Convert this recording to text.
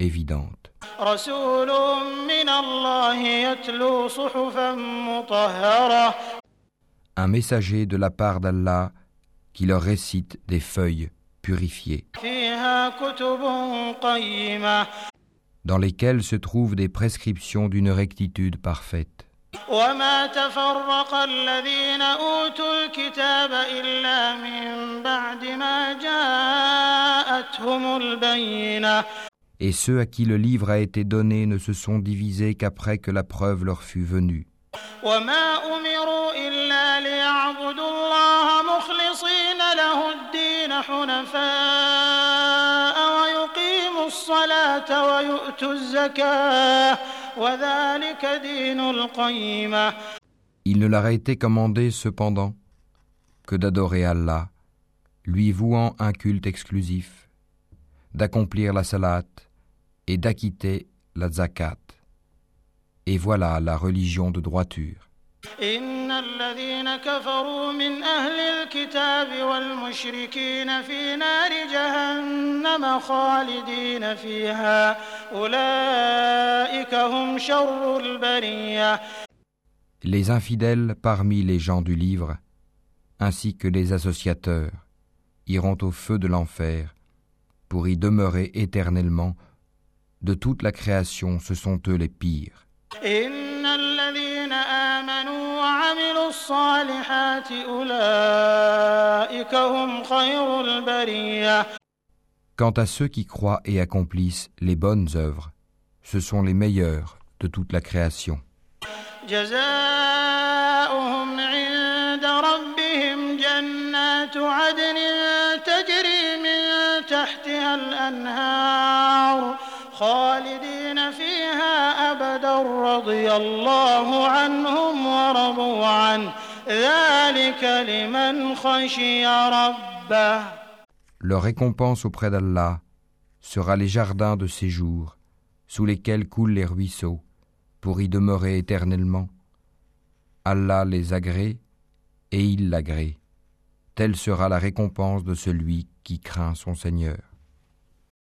évidente. رسول من الله يتلو صحفا مطهرة Un messager de la part d'Allah qui leur récite des feuilles purifiées, فيها كتب قيمة dans lesquelles se trouvent des prescriptions d'une rectitude parfaite. وما تفرق الذين أوتوا الكتاب إلا من بعد ما جاءتهم البينة et ceux à qui le livre a été donné ne se sont divisés qu'après que la preuve leur fut venue. Il ne leur a été commandé cependant que d'adorer Allah, lui vouant un culte exclusif, d'accomplir la salate, et d'acquitter la zakat. Et voilà la religion de droiture. إن الذين كفروا من أهل الكتاب والمشركين في نار جهنم خالدين فيها أولئك هم شر البرية Les infidèles parmi les gens du livre, ainsi que les associateurs, iront au feu de l'enfer pour y demeurer éternellement. De toute la création, ce sont eux les pires. إن الذين آمنوا وعملوا الصالحات أولئك هم خير البرية Quant à ceux qui croient et accomplissent les bonnes œuvres, ce sont les meilleurs de toute la création. جزاؤهم عند ربهم جنات عدن تجري من تحتها الأنهار خالدين فيها أبدا رضي الله عنهم ورضوا عنه ذلك لمن خشي ربه Leur récompense auprès d'Allah sera les jardins de séjour sous lesquels coulent les ruisseaux pour y demeurer éternellement. Allah les agrée et il l'agrée. Telle sera la récompense de celui qui craint son Seigneur.